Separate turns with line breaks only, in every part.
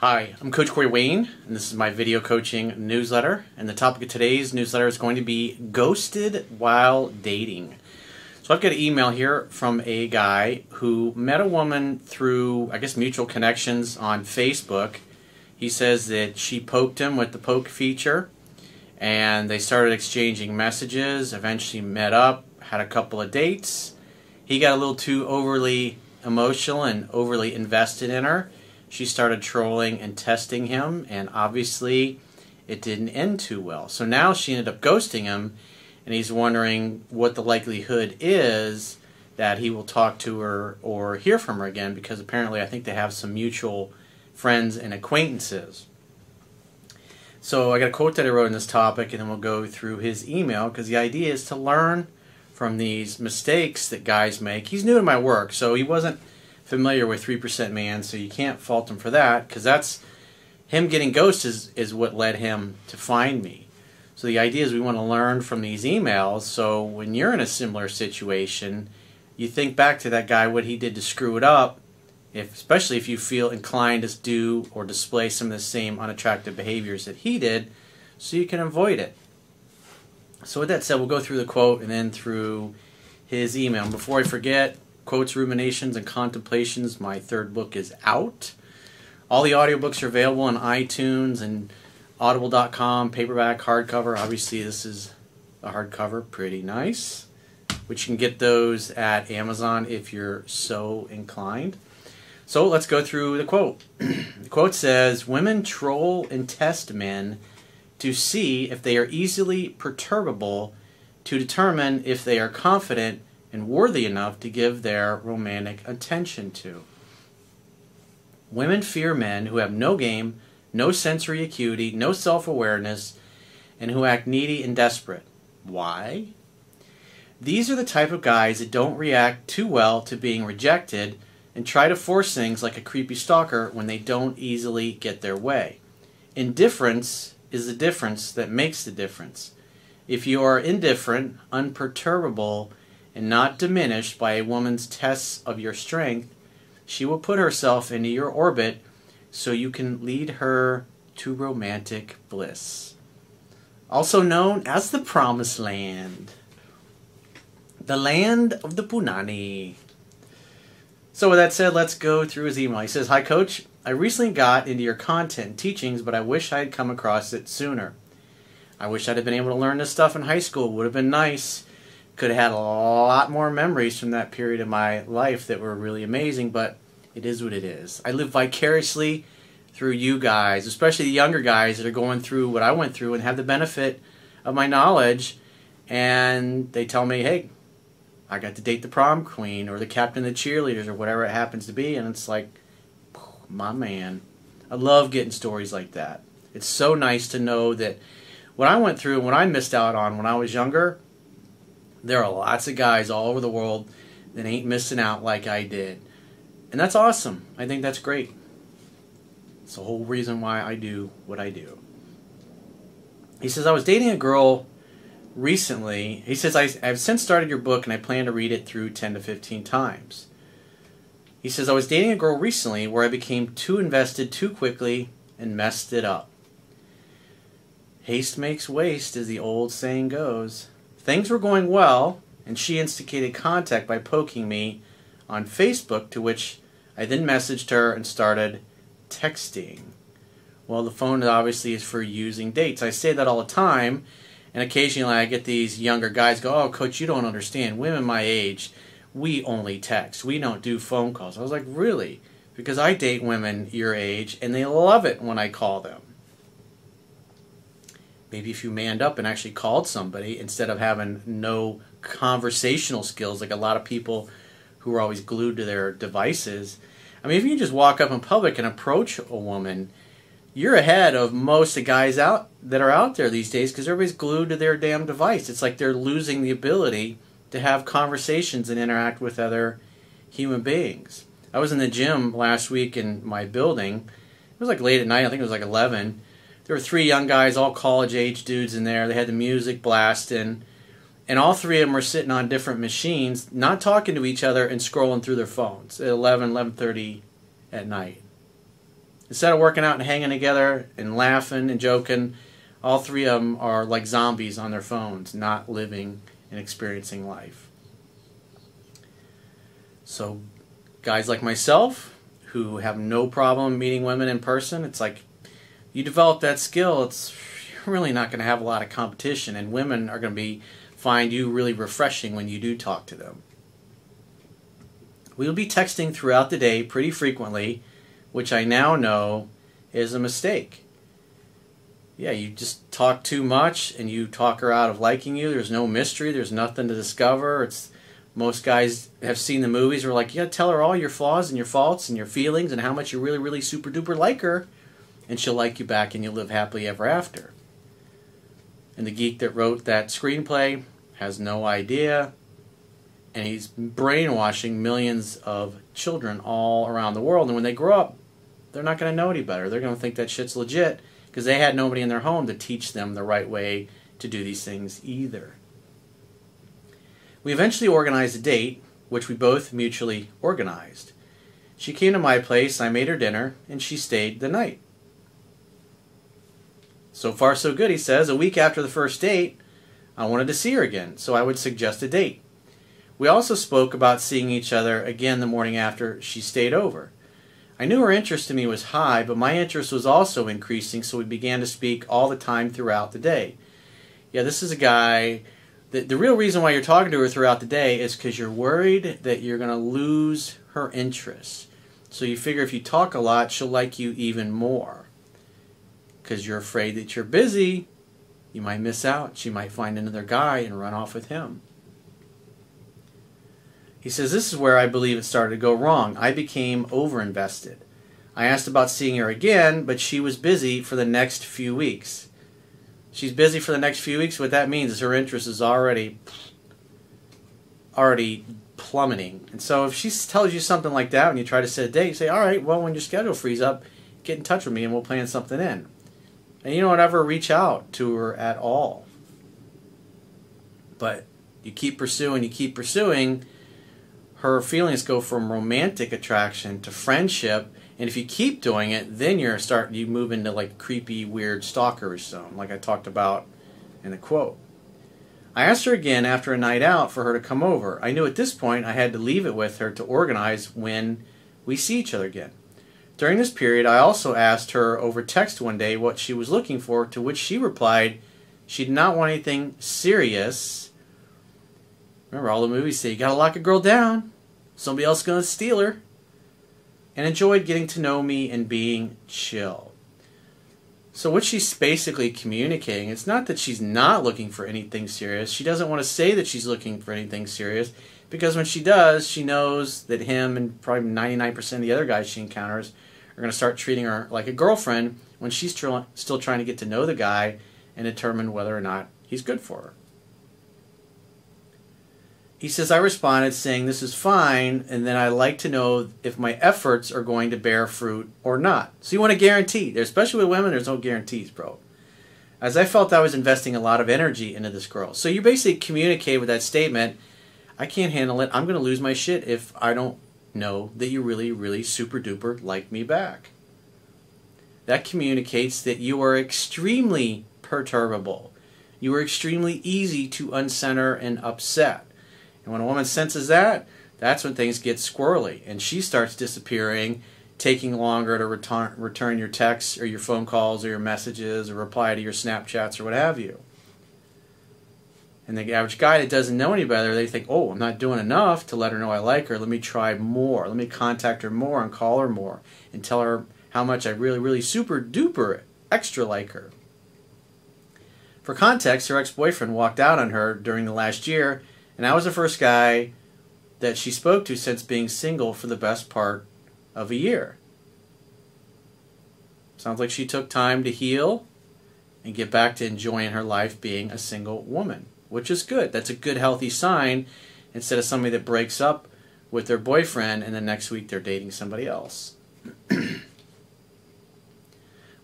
Hi, I'm Coach Corey Wayne, and this is my video coaching newsletter. And the topic of today's newsletter is going to be ghosted while dating. So I've got an email here from a guy who met a woman through, I guess, mutual connections on Facebook. He says that she poked him with the poke feature, and they started exchanging messages, eventually met up, had a couple of dates. He got a little too overly emotional and overly invested in her she started trolling and testing him, and obviously it didn't end too well. So now she ended up ghosting him, and he's wondering what the likelihood is that he will talk to her or hear from her again because apparently I think they have some mutual friends and acquaintances. So I got a quote that I wrote in this topic, and then we'll go through his email because the idea is to learn from these mistakes that guys make. He's new to my work, so he wasn't familiar with 3% Man, so you can't fault him for that because that's him getting ghosts is, is what led him to find me. So the idea is we want to learn from these emails so when you're in a similar situation, you think back to that guy, what he did to screw it up, if, especially if you feel inclined to do or display some of the same unattractive behaviors that he did, so you can avoid it. So with that said, we'll go through the quote and then through his email. And before I forget, Quotes, Ruminations, and Contemplations. My third book is out. All the audiobooks are available on iTunes and audible.com, paperback, hardcover. Obviously, this is a hardcover, pretty nice. Which you can get those at Amazon if you're so inclined. So let's go through the quote. the quote says Women troll and test men to see if they are easily perturbable, to determine if they are confident and worthy enough to give their romantic attention to. Women fear men who have no game, no sensory acuity, no self awareness, and who act needy and desperate. Why? These are the type of guys that don't react too well to being rejected and try to force things like a creepy stalker when they don't easily get their way. Indifference is the difference that makes the difference. If you are indifferent, unperturbable, and not diminished by a woman's tests of your strength, she will put herself into your orbit so you can lead her to romantic bliss. Also known as the Promised Land. The land of the Punani. So, with that said, let's go through his email. He says, Hi, Coach. I recently got into your content teachings, but I wish I had come across it sooner. I wish I'd have been able to learn this stuff in high school. Would have been nice could have had a lot more memories from that period of my life that were really amazing, but it is what it is. I live vicariously through you guys, especially the younger guys that are going through what I went through and have the benefit of my knowledge. And they tell me, hey, I got to date the prom queen or the captain of the cheerleaders or whatever it happens to be. And it's like, my man. I love getting stories like that. It's so nice to know that what I went through and what I missed out on when I was younger, there are lots of guys all over the world that ain't missing out like I did. And that's awesome. I think that's great. It's the whole reason why I do what I do. He says, I was dating a girl recently. He says, I, have since started your book and I plan to read it through 10 to 15 times. He says, I was dating a girl recently where I became too invested too quickly and messed it up. Haste makes waste, as the old saying goes. Things were going well, and she instigated contact by poking me on Facebook, to which I then messaged her and started texting. Well, the phone obviously is for using dates. I say that all the time, and occasionally I get these younger guys go, Oh, coach, you don't understand. Women my age, we only text. We don't do phone calls. I was like, Really? Because I date women your age, and they love it when I call them maybe if you manned up and actually called somebody instead of having no conversational skills like a lot of people who are always glued to their devices. I mean, if you just walk up in public and approach a woman, you're ahead of most of the guys out that are out there these days because everybody's glued to their damn device. It's like they're losing the ability to have conversations and interact with other human beings. I was in the gym last week in my building. It was like late at night. I think it was like 11 there were three young guys, all college age dudes in there. They had the music blasting, and all three of them were sitting on different machines, not talking to each other and scrolling through their phones at 11, 11.30 at night. Instead of working out and hanging together and laughing and joking, all three of them are like zombies on their phones, not living and experiencing life. So, guys like myself who have no problem meeting women in person, it's like you develop that skill, it's really not going to have a lot of competition, and women are going to be find you really refreshing when you do talk to them. We will be texting throughout the day pretty frequently, which I now know is a mistake. Yeah, you just talk too much and you talk her out of liking you. There's no mystery, there's nothing to discover. It's most guys have seen the movies are like, yeah, tell her all your flaws and your faults and your feelings and how much you really, really super duper like her, and she'll like you back and you'll live happily ever after. And the geek that wrote that screenplay has no idea and he's brainwashing millions of children all around the world. And when they grow up, they're not going to know any better. They're going to think that shit's legit because they had nobody in their home to teach them the right way to do these things either. We eventually organized a date, which we both mutually organized. She came to my place, I made her dinner, and she stayed the night. So far, so good, he says. A week after the first date, I wanted to see her again, so I would suggest a date. We also spoke about seeing each other again the morning after she stayed over. I knew her interest in me was high, but my interest was also increasing, so we began to speak all the time throughout the day. Yeah, this is a guy. The, the real reason why you're talking to her throughout the day is because you're worried that you're going to lose her interest. So you figure if you talk a lot, she'll like you even more. Because you're afraid that you're busy, you might miss out. She might find another guy and run off with him. He says, This is where I believe it started to go wrong. I became overinvested. I asked about seeing her again, but she was busy for the next few weeks. She's busy for the next few weeks. What that means is her interest is already already plummeting. And so if she tells you something like that and you try to set a date, you say, All right, well, when your schedule frees up, get in touch with me and we'll plan something in. And you don't ever reach out to her at all. But you keep pursuing, you keep pursuing her feelings go from romantic attraction to friendship. And if you keep doing it then you're starting you move into like creepy weird stalkerish zone like i talked about in the quote. I asked her again after a night out for her to come over. I knew at this point i had to leave it with her to organize when we see each other again during this period i also asked her over text one day what she was looking for to which she replied she did not want anything serious Remember, all the movies say you gotta lock a girl down. Somebody else gonna steal her. And enjoyed getting to know me and being chill. So what she's basically communicating, it's not that she's not looking for anything serious. She doesn't want to say that she's looking for anything serious because when she does, she knows that him and probably 99% of the other guys she encounters are going to start treating her like a girlfriend when she's tr- still trying to get to know the guy and determine whether or not he's good for her. He says, I responded saying this is fine, and then I like to know if my efforts are going to bear fruit or not. So you want a guarantee. Especially with women, there's no guarantees, bro. As I felt I was investing a lot of energy into this girl. So you basically communicate with that statement, I can't handle it. I'm going to lose my shit if I don't know that you really, really super duper like me back. That communicates that you are extremely perturbable. You are extremely easy to uncenter and upset. And when a woman senses that, that's when things get squirrely. And she starts disappearing, taking longer to return, return your texts or your phone calls or your messages or reply to your Snapchats or what have you. And the average guy that doesn't know any better, they think, oh, I'm not doing enough to let her know I like her. Let me try more. Let me contact her more and call her more and tell her how much I really, really super duper extra like her. For context, her ex boyfriend walked out on her during the last year and I was the first guy that she spoke to since being single for the best part of a year. Sounds like she took time to heal and get back to enjoying her life being a single woman, which is good. That's a good, healthy sign instead of somebody that breaks up with their boyfriend and the next week they're dating somebody else.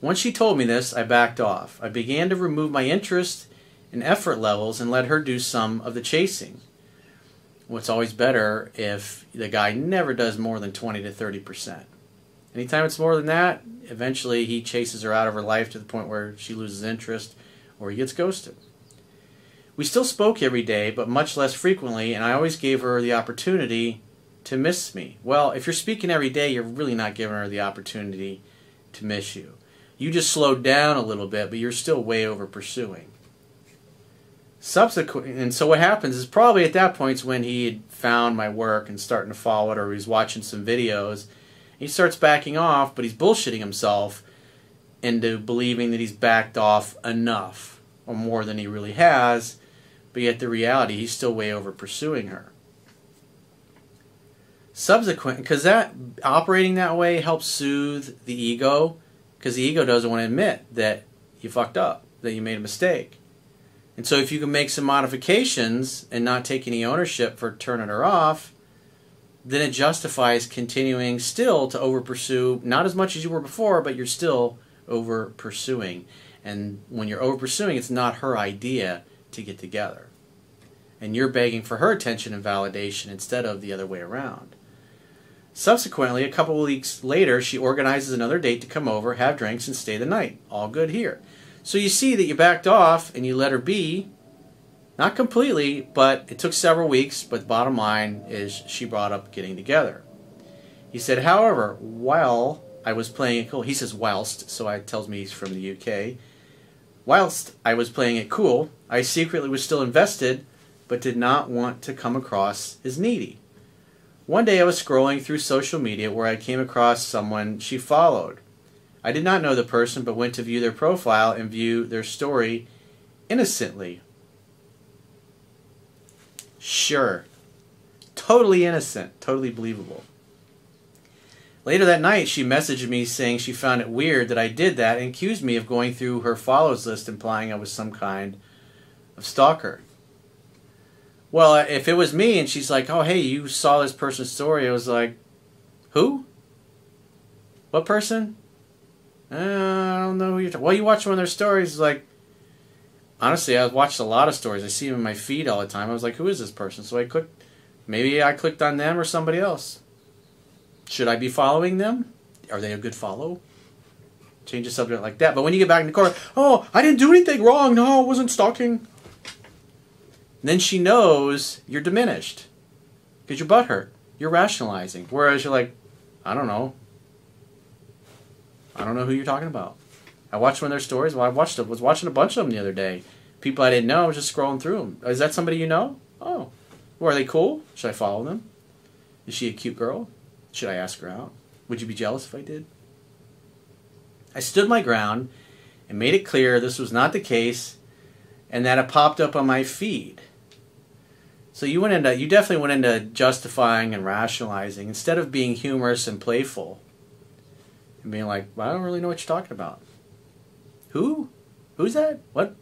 Once she told me this, I backed off. I began to remove my interest and effort levels and let her do some of the chasing. What's always better if the guy never does more than 20 to 30%. Anytime it's more than that, eventually he chases her out of her life to the point where she loses interest or he gets ghosted. We still spoke every day, but much less frequently, and I always gave her the opportunity to miss me. Well, if you're speaking every day, you're really not giving her the opportunity to miss you. You just slowed down a little bit, but you're still way over pursuing. Subsequent, and so what happens is probably at that point when he had found my work and starting to follow it, or he's watching some videos. He starts backing off, but he's bullshitting himself into believing that he's backed off enough, or more than he really has. But yet, the reality, he's still way over pursuing her. Subsequent because that operating that way helps soothe the ego because the ego doesn't want to admit that you fucked up that you made a mistake. And so if you can make some modifications and not take any ownership for turning her off then it justifies continuing still to over pursue not as much as you were before but you're still over pursuing. And when you're over pursuing it's not her idea to get together and you're begging for her attention and validation instead of the other way around Subsequently, a couple weeks later, she organizes another date to come over, have drinks, and stay the night. All good here. So you see that you backed off and you let her be. Not completely, but it took several weeks. But the bottom line is she brought up getting together. He said, however, while I was playing it he says whilst, so it tells me he's from the UK. Whilst I was playing it cool, I secretly was still invested, but did not want to come across as needy. One day I was scrolling through social media where I came across someone she followed. I did not know the person but went to view their profile and view their story innocently. Sure. Totally innocent. Totally believable. Later that night, she messaged me saying she found it weird that I did that and accused me of going through her follows list implying I was some kind of stalker. Well, if it was me and she's like, "Oh, hey, you saw this person's story," I was like, "Who? What person? Uh, I don't know who you're talking." Well, you watch one of their stories, like. Honestly, I've watched a lot of stories. I see them in my feed all the time. I was like, "Who is this person?" So I clicked. Maybe I clicked on them or somebody else. Should I be following them? Are they a good follow? Change the subject like that. But when you get back in the car, oh, I didn't do anything wrong. No, I wasn't stalking then she knows you're diminished because your butt hurt. You're rationalizing. Whereas you're like, I don't know. I don't know who you're talking about. I watched one of their stories. Well, I watched was watching a bunch of them the other day. People I didn't know. I was just scrolling through them. Is that somebody you know? Oh, well, are they cool? Should I follow them? Is she a cute girl? Should I ask her out? Would you be jealous if I did? I stood my ground and made it clear this was not the case and that it popped up on my feed. So you went into you definitely went into justifying and rationalizing instead of being humorous and playful and being like, well, I don't really know what you're talking about. Who? Who's that? What?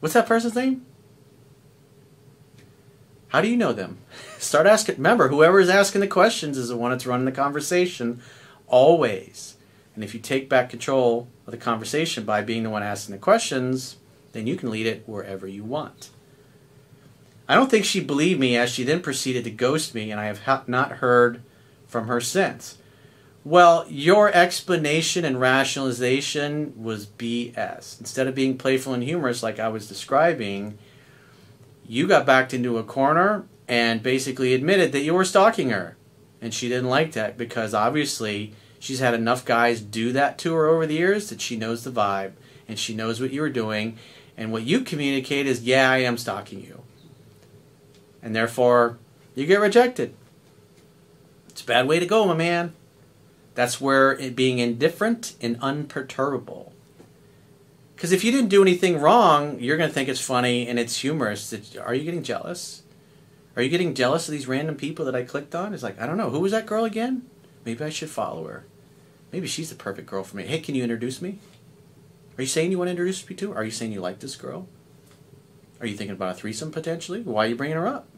What's that person's name? How do you know them? Start asking. Remember, whoever is asking the questions is the one that's running the conversation, always. And if you take back control of the conversation by being the one asking the questions, then you can lead it wherever you want. I don't think she believed me as she then proceeded to ghost me, and I have not heard from her since. Well, your explanation and rationalization was BS. Instead of being playful and humorous like I was describing, you got backed into a corner and basically admitted that you were stalking her. And she didn't like that because obviously she's had enough guys do that to her over the years that she knows the vibe and she knows what you were doing. And what you communicate is, yeah, I am stalking you and therefore you get rejected. It's a bad way to go, my man. That's where being indifferent and unperturbable. Because if you didn't do anything wrong, you're going to think it's funny and it's humorous. Are you getting jealous? Are you getting jealous of these random people that I clicked on? It's like, I don't know. Who was that girl again? Maybe I should follow her. Maybe she's the perfect girl for me. Hey, can you introduce me? Are you saying you want to introduce me to? Are you saying you like this girl? Are you thinking about a threesome potentially? Why are you bringing her up?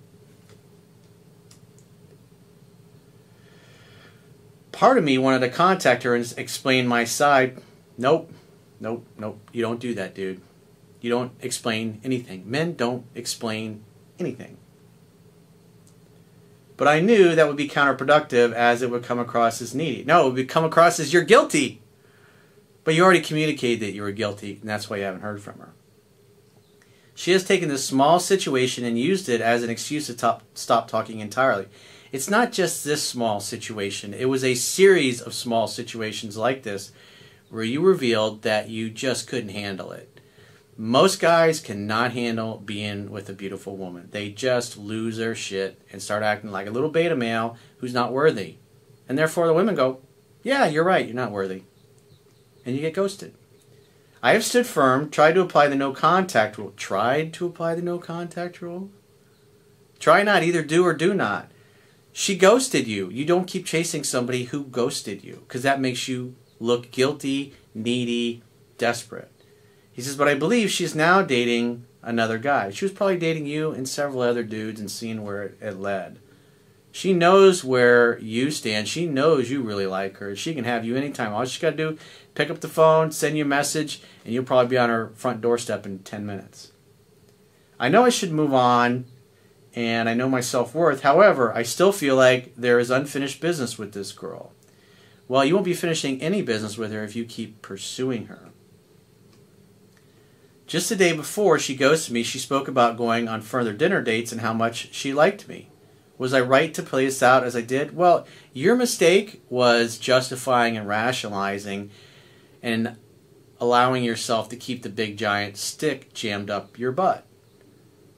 Part of me wanted to contact her and explain my side. Nope, nope, nope. You don't do that, dude. You don't explain anything. Men don't explain anything. But I knew that would be counterproductive as it would come across as needy. No, it would come across as you're guilty. But you already communicated that you were guilty, and that's why you haven't heard from her. She has taken this small situation and used it as an excuse to top, stop talking entirely. It's not just this small situation, it was a series of small situations like this where you revealed that you just couldn't handle it. Most guys cannot handle being with a beautiful woman. They just lose their shit and start acting like a little beta male who's not worthy. And therefore the women go, Yeah, you're right, you're not worthy. And you get ghosted. I have stood firm, tried to apply the no contact rule. Tried to apply the no contact rule? Try not, either do or do not. She ghosted you. You don't keep chasing somebody who ghosted you because that makes you look guilty, needy, desperate. He says, but I believe she's now dating another guy. She was probably dating you and several other dudes and seeing where it, it led. She knows where you stand. She knows you really like her. She can have you anytime. All she's got to do, pick up the phone, send you a message, and you'll probably be on her front doorstep in 10 minutes. I know I should move on, and I know my self worth. However, I still feel like there is unfinished business with this girl. Well, you won't be finishing any business with her if you keep pursuing her. Just the day before she goes to me, she spoke about going on further dinner dates and how much she liked me. Was I right to play this out as I did? Well, your mistake was justifying and rationalizing and allowing yourself to keep the big giant stick jammed up your butt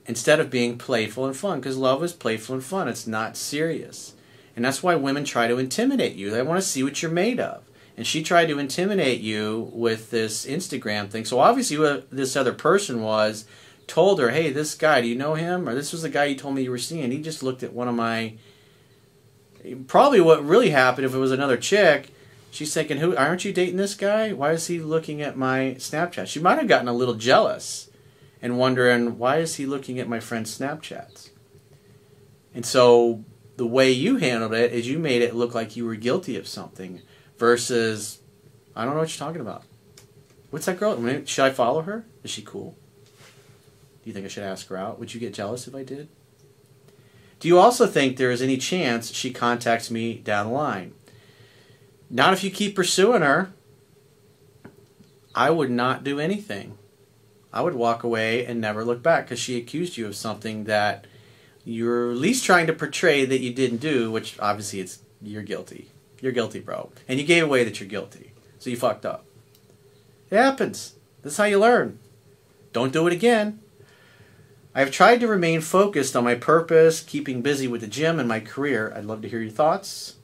instead of being playful and fun because love is playful and fun. It's not serious. And that's why women try to intimidate you. They want to see what you're made of and she tried to intimidate you with this Instagram thing. So obviously, what this other person was told her, "Hey, this guy, do you know him? Or this was the guy you told me you were seeing." He just looked at one of my. Probably what really happened if it was another chick. She's thinking, "Who aren't you dating this guy? Why is he looking at my Snapchat?" She might have gotten a little jealous, and wondering why is he looking at my friend's Snapchats. And so the way you handled it is you made it look like you were guilty of something versus I don't know what you're talking about. What's that girl? Should I follow her? Is she cool? Do you think I should ask her out? Would you get jealous if I did? Do you also think there is any chance she contacts me down the line? Not if you keep pursuing her. I would not do anything. I would walk away and never look back because she accused you of something that you're at least trying to portray that you didn't do, which obviously it's you're guilty. You're guilty, bro. And you gave away that you're guilty. So you fucked up. It happens. This is how you learn. Don't do it again. I've tried to remain focused on my purpose, keeping busy with the gym and my career. I'd love to hear your thoughts.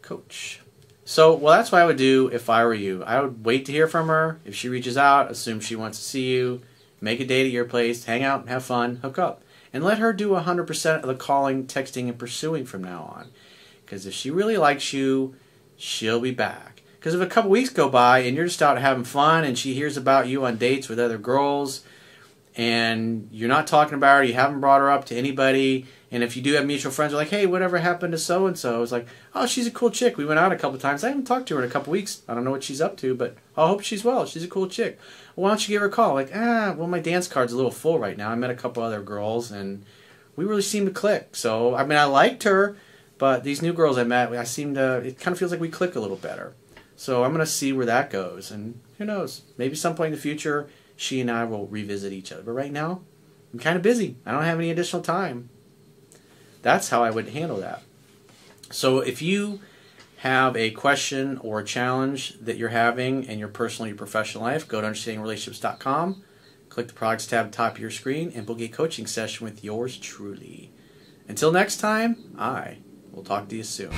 Coach. So, well, that's what I would do if I were you. I would wait to hear from her. If she reaches out, assume she wants to see you, make a date at your place, hang out, have fun, hook up. And let her do 100% of the calling, texting, and pursuing from now on. Because if she really likes you, she'll be back. Because if a couple weeks go by and you're just out having fun and she hears about you on dates with other girls and you're not talking about her, you haven't brought her up to anybody, and if you do have mutual friends, like, hey, whatever happened to so and so? It's like, oh, she's a cool chick. We went out a couple times. I haven't talked to her in a couple weeks. I don't know what she's up to, but I hope she's well. She's a cool chick. Well, why don't you give her a call? Like, ah, well, my dance card's a little full right now. I met a couple other girls and we really seem to click. So, I mean, I liked her but these new girls I met, I seem to, it kind of feels like we click a little better. So I'm going to see where that goes. And who knows, maybe some point in the future, she and I will revisit each other. But right now, I'm kind of busy. I don't have any additional time. That's how I would handle that. So if you have a question or a challenge that you're having in your personal or your professional life, go to understandingrelationships.com, click the products tab at the top of your screen, and book a coaching session with yours truly. Until next time, I We'll talk to you soon.